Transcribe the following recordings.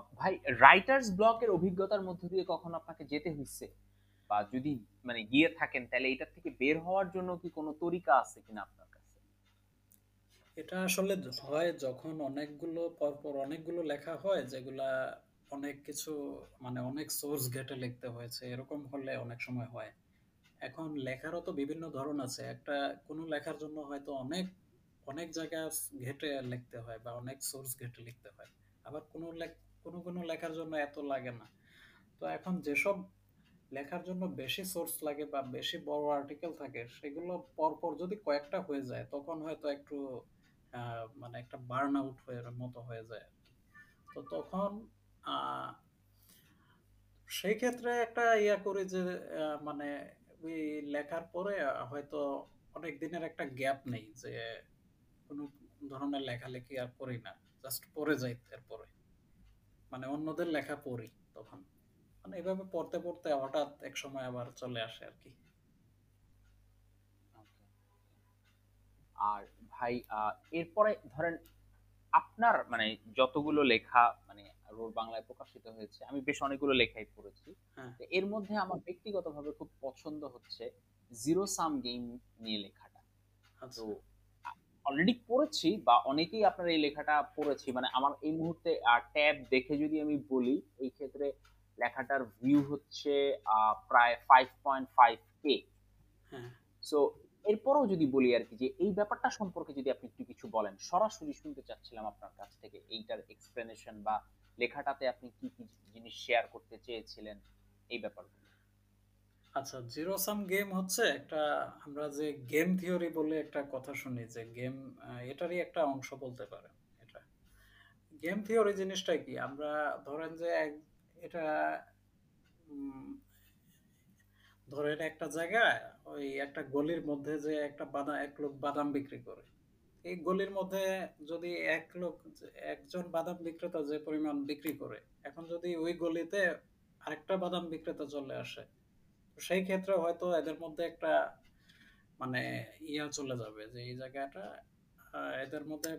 ভাই রাইটার্স ব্লকের অভিজ্ঞতার মধ্য দিয়ে কখন আপনাকে যেতে হয়েছে বা যদি মানে গিয়ে থাকেন, তাহলে এটা থেকে বের হওয়ার জন্য কি কোনো তরিকা আছে কিনা আপনার কাছে? এটা আসলে হয় যখন অনেকগুলো, পরপর অনেকগুলো লেখা হয়, যেগুলা অনেক কিছু মানে অনেক সোর্স ঘেটে লিখতে হয়েছে। এরকম হলে অনেক সময় হয়। এখন লেখারও তো বিভিন্ন ধরন আছে। একটা, কোনো লেখার জন্য হয়তো অনেক অনেক জায়গা ঘেটে লিখতে হয় বা অনেক সোর্স ঘেটে লিখতে হয়। আবার কোনো কোনো কোনো লেখার জন্য এত লাগে না। তো এখন যেসব লেখার জন্য বেশি সোর্স লাগে বা বেশি বড় আর্টিকেল থাকে, সেগুলো পরপর যদি কয়েকটা হয়ে যায়, তখন হয়তো একটু মানে একটা বার্ন আউট হয়ে, মতো হয়ে যায় তো তখন সেই ক্ষেত্রে একটা ইয়া করি যে মানে ওই লেখার পরে হয়তো অনেক দিনের একটা গ্যাপ নেই যে কোনো ধরনের লেখালেখি আর করি না জাস্ট পড়ে যাই এরপরে। মানে অন্যদের লেখা পড়ি তখন। মানে এভাবে পড়তে পড়তে হঠাৎ এক সময় আবার চলে আসে আর কি। আর ভাই এরপরে ধরেন আপনার মানে যতগুলো লেখা মানে রোড বাংলায় প্রকাশিত হয়েছে আমি বেশ অনেকগুলো লেখাই পড়েছি। হ্যাঁ। এর মধ্যে আমার ব্যক্তিগতভাবে খুব পছন্দ হচ্ছে জিরো সাম গেম নিয়ে লেখাটা। আচ্ছা। তো অলরেডি পড়েছি বা অনেকেই আপনার এই লেখাটা পড়েছি মানে আমার এই মুহূর্তে ট্যাব দেখে যদি আমি বলি এই ক্ষেত্রে লেখাটার ভিউ হচ্ছে প্রায় five point five K so এরপরও যদি বলি আর কি যে এই ব্যাপারটা সম্পর্কে যদি আপনি একটু কিছু বলেন সরাসরি শুনতে চাচ্ছিলাম আপনার কাছ থেকে এইটার এক্সপ্লেনেশন বা লেখাটাতে আপনি কি কি জিনিস শেয়ার করতে চেয়েছিলেন এই ব্যাপারগুলো। আচ্ছা জিরো সাম গেম হচ্ছে একটা, আমরা যে গেম থিওরি বলে একটা কথা শুনি, যে গেম এটারই একটা অংশ বলতে পারেন এটা। গেম থিওরি জিনিসটা কি? আমরা ধরেন যে এটা ধরেন একটা জায়গায় ওই একটা গলির মধ্যে যে একটা বাদাম এক লোক বাদাম বিক্রি করে। এই গলির মধ্যে যদি এক লোক, একজন বাদাম বিক্রেতা যে পরিমাণ বিক্রি করে, এখন যদি ওই গলিতে আরেকটা বাদাম বিক্রেতা চলে আসে সেই ক্ষেত্রে হয়তো এদের মধ্যে একটা মানে ইয়া চলে যাবে যে এই জায়গাটা এদের মধ্যে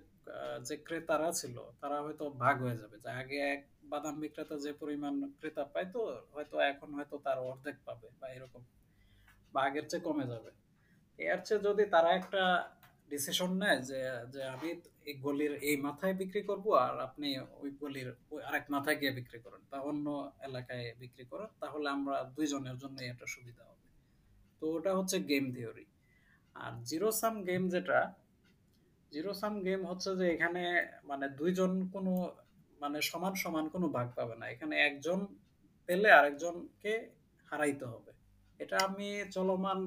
যে ক্রেতারা ছিল, তারা হয়তো ভাগ হয়ে যাবে। যে আগে এক বাদাম বিক্রেতা যে পরিমাণ ক্রেতা পাইতো, হয়তো এখন হয়তো তার অর্ধেক পাবে বা এরকম, বা আগের চেয়ে কমে যাবে। এর চেয়ে যদি তারা একটা ডিসিশন নেয় যে যে আমি এই গলির এই মাথায় বিক্রি করব আর আপনি ওই গলির আরেক মাথায় গিয়ে বিক্রি করেন বা অন্য এলাকায় বিক্রি করেন, তাহলে আমরা দুইজনের জন্য এটা সুবিধা হবে। তো ওটা হচ্ছে গেম থিওরি আর জিরো সাম গেম যেটা জিরো সাম গেম হচ্ছে যে এখানে মানে দুইজন কোনো মানে সমান সমান কোনো ভাগ পাবে না। এখানে একজন পেলে আরেকজনকে হারাইতে হবে। এটা আমি চলমান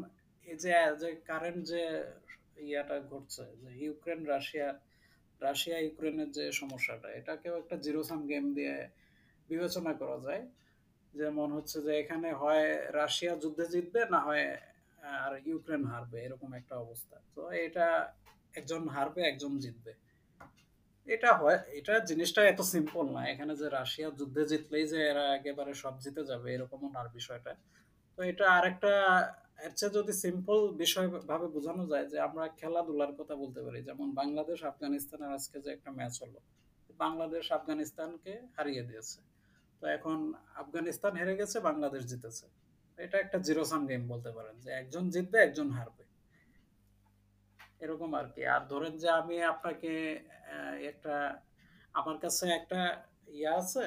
এই যে কারেন্ট যে ইয়াটা ঘটছে যে ইউক্রেন, রাশিয়া রাশিয়া, ইউক্রেনের যে সমস্যাটা, এটাকেও একটা জিরো সাম গেম দিয়ে বিবেচনা করা যায়। যেমন হচ্ছে যে এখানে হয় রাশিয়া যুদ্ধে জিতবে, না হয় আর ইউক্রেন হারবে, এরকম একটা অবস্থা। তো এটা একজন হারবে, একজন জিতবে। এটা হয়, এটা জিনিসটা এত সিম্পল না। এখানে যে রাশিয়া যুদ্ধে জিতলেই যে এরা একেবারে সব জিতে যাবে, এরকমও না বিষয়টা। তো এটা আরেকটা, এর চেয়ে যদি সিম্পল বিষয় ভাবে বোঝানো যায় যে আমরা খেলাধুলার কথা বলতে পারি, যেমন বাংলাদেশ, আফগানিস্তানের আজকে যে একটা ম্যাচ হলো, বাংলাদেশ আফগানিস্তানকে হারিয়ে দিয়েছে। তো এখন আফগানিস্তান হেরে গেছে, বাংলাদেশ জিতেছে। এটা একটা জিরো সাম গেম বলতে পারেন, যে একজন জিতবে, একজন হারবে। এরকম আর কি আর ধরেন যে আমি আপনাকে একটা, আমার কাছে একটা ইয়ে আছে,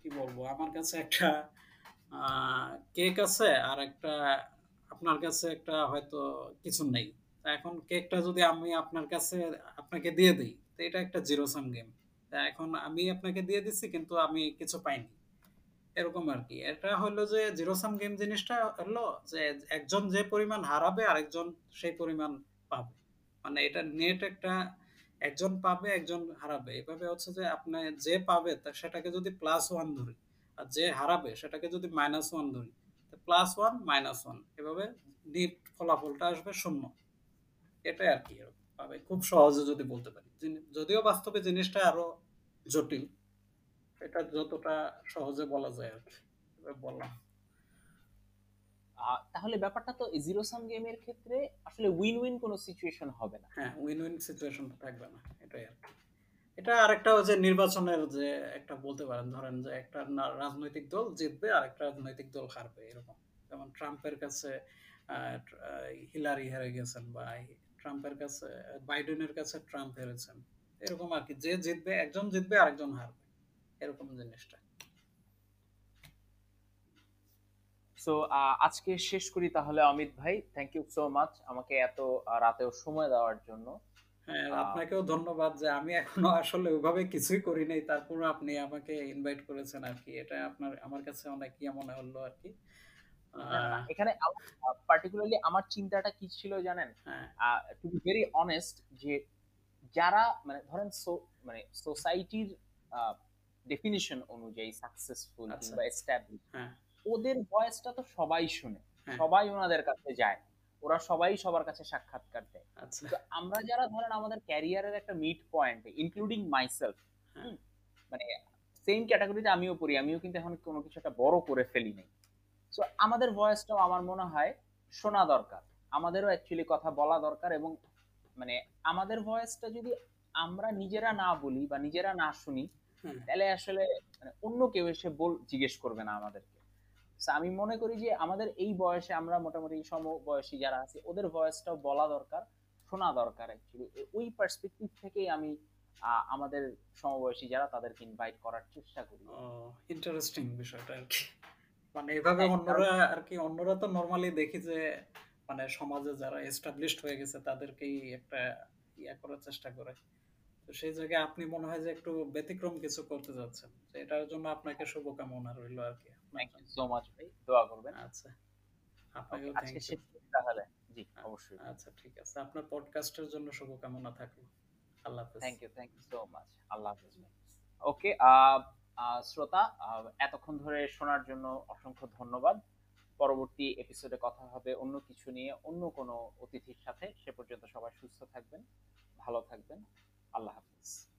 কি বলব? আমার কাছে একটা কেক আছে আর একটা আপনার কাছে একটা হয়তো কিছু নেই। এখন কেকটা যদি আমি আপনার কাছে, আপনাকে দিয়ে দিই, তো এটা একটা জিরো সাম গেম এখন আমি আপনাকে দিয়ে দিচ্ছি কিন্তু আমি কিছু পাইনি। এরকম আর কি। এটা হলো যে জিরো সাম গেম জিনিসটা হলো যে একজন যে পরিমাণ হারাবে, আরেকজন সেই পরিমাণ পাবে। মানে এটা নেট একটা একজন পাবে, একজন হারাবে। এভাবে হচ্ছে যে আপনি যে পাবে সেটাকে যদি প্লাস ওয়ান ধরি আর যে হারাবে সেটাকে যদি মাইনাস ওয়ান ধরি প্লাস ওয়ান মাইনাস ওয়ান এভাবে নিট ফলাফলটা আসবে শূন্য। এটাই আর কি পাবে খুব সহজে যদি বলতে পারি। যদিও বাস্তবে জিনিসটা আরও জটিল এটা যতটা সহজে বলা যায় আর কি। বললাম। তাহলে ব্যাপারটা তো জিরো সাম গেমের ক্ষেত্রে আসলে উইন উইন কোনো সিচুয়েশন হবে না। হ্যাঁ উইন উইন সিচুয়েশন থাকবে না এটাই আর কি। এটা আরেকটা হচ্ছে নির্বাচনের যে একটা বলতে পারেন, ধরেন যে একটা রাজনৈতিক দল জিতবে আর একটা রাজনৈতিক দল হারবে, এরকম। যেমন ট্রাম্পের কাছে হিলারি হেরে গেছেন বা ট্রাম্পের কাছে, বাইডেনের কাছে ট্রাম্প হেরেছেন, এরকম আর কি। যে জিতবে, একজন জিতবে, আরেকজন হারবে, এরকম জিনিসটা। সো আজকে শেষ করি তাহলে অমিত ভাই। থ্যাংক ইউ সো মাচ আমাকে এত রাতেও সময় দেওয়ার জন্য। হ্যাঁ আপনাকেও ধন্যবাদ যে আমি এখনও আসলে ওইভাবে কিছুই করি নাই। তারপর আপনি আমাকে ইনভাইট করেছেন আর কি। এটা আপনার আমার কাছে অনেক ইয়ে মনে হলো আর কি। এখানে পার্টিকুলারলি আমার চিন্তাটা কি ছিল জানেন? টু বি ভেরি অনেস্ট যে যারা মানে ধরেন মানে সোসাইটির ডেফিনিশন অনুযায়ী সাকসেসফুল আচ্ছা। কিংবা এস্টাবলিশ হ্যাঁ। ওদের ভয়েসটা তো সবাই শুনে। হ্যাঁ। সবাই ওনাদের কাছে যায়। ওরা সবাই সবার কাছে সাক্ষাৎকার দেয়। আচ্ছা। আমরা যারা ধরেন আমাদের ক্যারিয়ারের একটা মিড পয়েন্ট ইনক্লুডিং মাইসেলফ হ্যাঁ। মানে সেম ক্যাটাগরিতে আমিও পড়ি আমিও কিন্তু এখন কোনো কিছু একটা বড় করে ফেলি নাই। সো আমাদের ভয়েসটাও আমার মনে হয় শোনা দরকার। আমাদেরও অ্যাকচুয়ালি কথা বলা দরকার এবং মানে আমাদের ভয়েসটা যদি আমরা নিজেরা না বলি বা নিজেরা না শুনি তাহলে আসলে মানে অন্য কেউ এসে বল জিজ্ঞেস করবে না আমাদেরকে। আমি মনে করি যে আমাদের এই বয়সে আমরা মোটামুটি সম বয়সী যারা আছে ওদের ভয়েসটাও বলা দরকার শোনা দরকার অ্যাকচুয়ালি ওই পার্সপেক্টিভ থেকেই আমি আমাদের সমবয়সী যারা তাদেরকে ইনভাইট করার চেষ্টা করি। ইন্টারেস্টিং বিষয়টা আর কি। মানে এভাবে অন্যরা আর কি অন্যরা তো নর্মালি দেখি যে মানে সমাজে যারা এস্টাবলিশড হয়ে গেছে তাদেরকেই একটা ইয়া করার চেষ্টা করে। তো সেই জায়গায় আপনি মনে হয় যে একটু ব্যতিক্রম কিছু করতে যাচ্ছেন। এটার জন্য আপনাকে শুভকামনা রইল আর কি। থ্যাংক ইউ সো মাচ ভাই দোয়া করবেন। আচ্ছা। আপনাকেও থ্যাংক ইউ তাহলে। জি অবশ্যই। আচ্ছা ঠিক আছে। আপনার পডকাস্টের জন্য শুভকামনা থাকল। আল্লাহ হাফেজ। Thank you thank you so much আল্লাহ হাফেজ ওকে শ্রোতা এতক্ষণ ধরে শোনার জন্য অসংখ্য ধন্যবাদ। পরবর্তী এপিসোডে কথা হবে অন্য কিছু নিয়ে অন্য কোনো অতিথির সাথে। সে পর্যন্ত সবাই সুস্থ থাকবেন ভালো থাকবেন। আল্লাহ হাফিজ।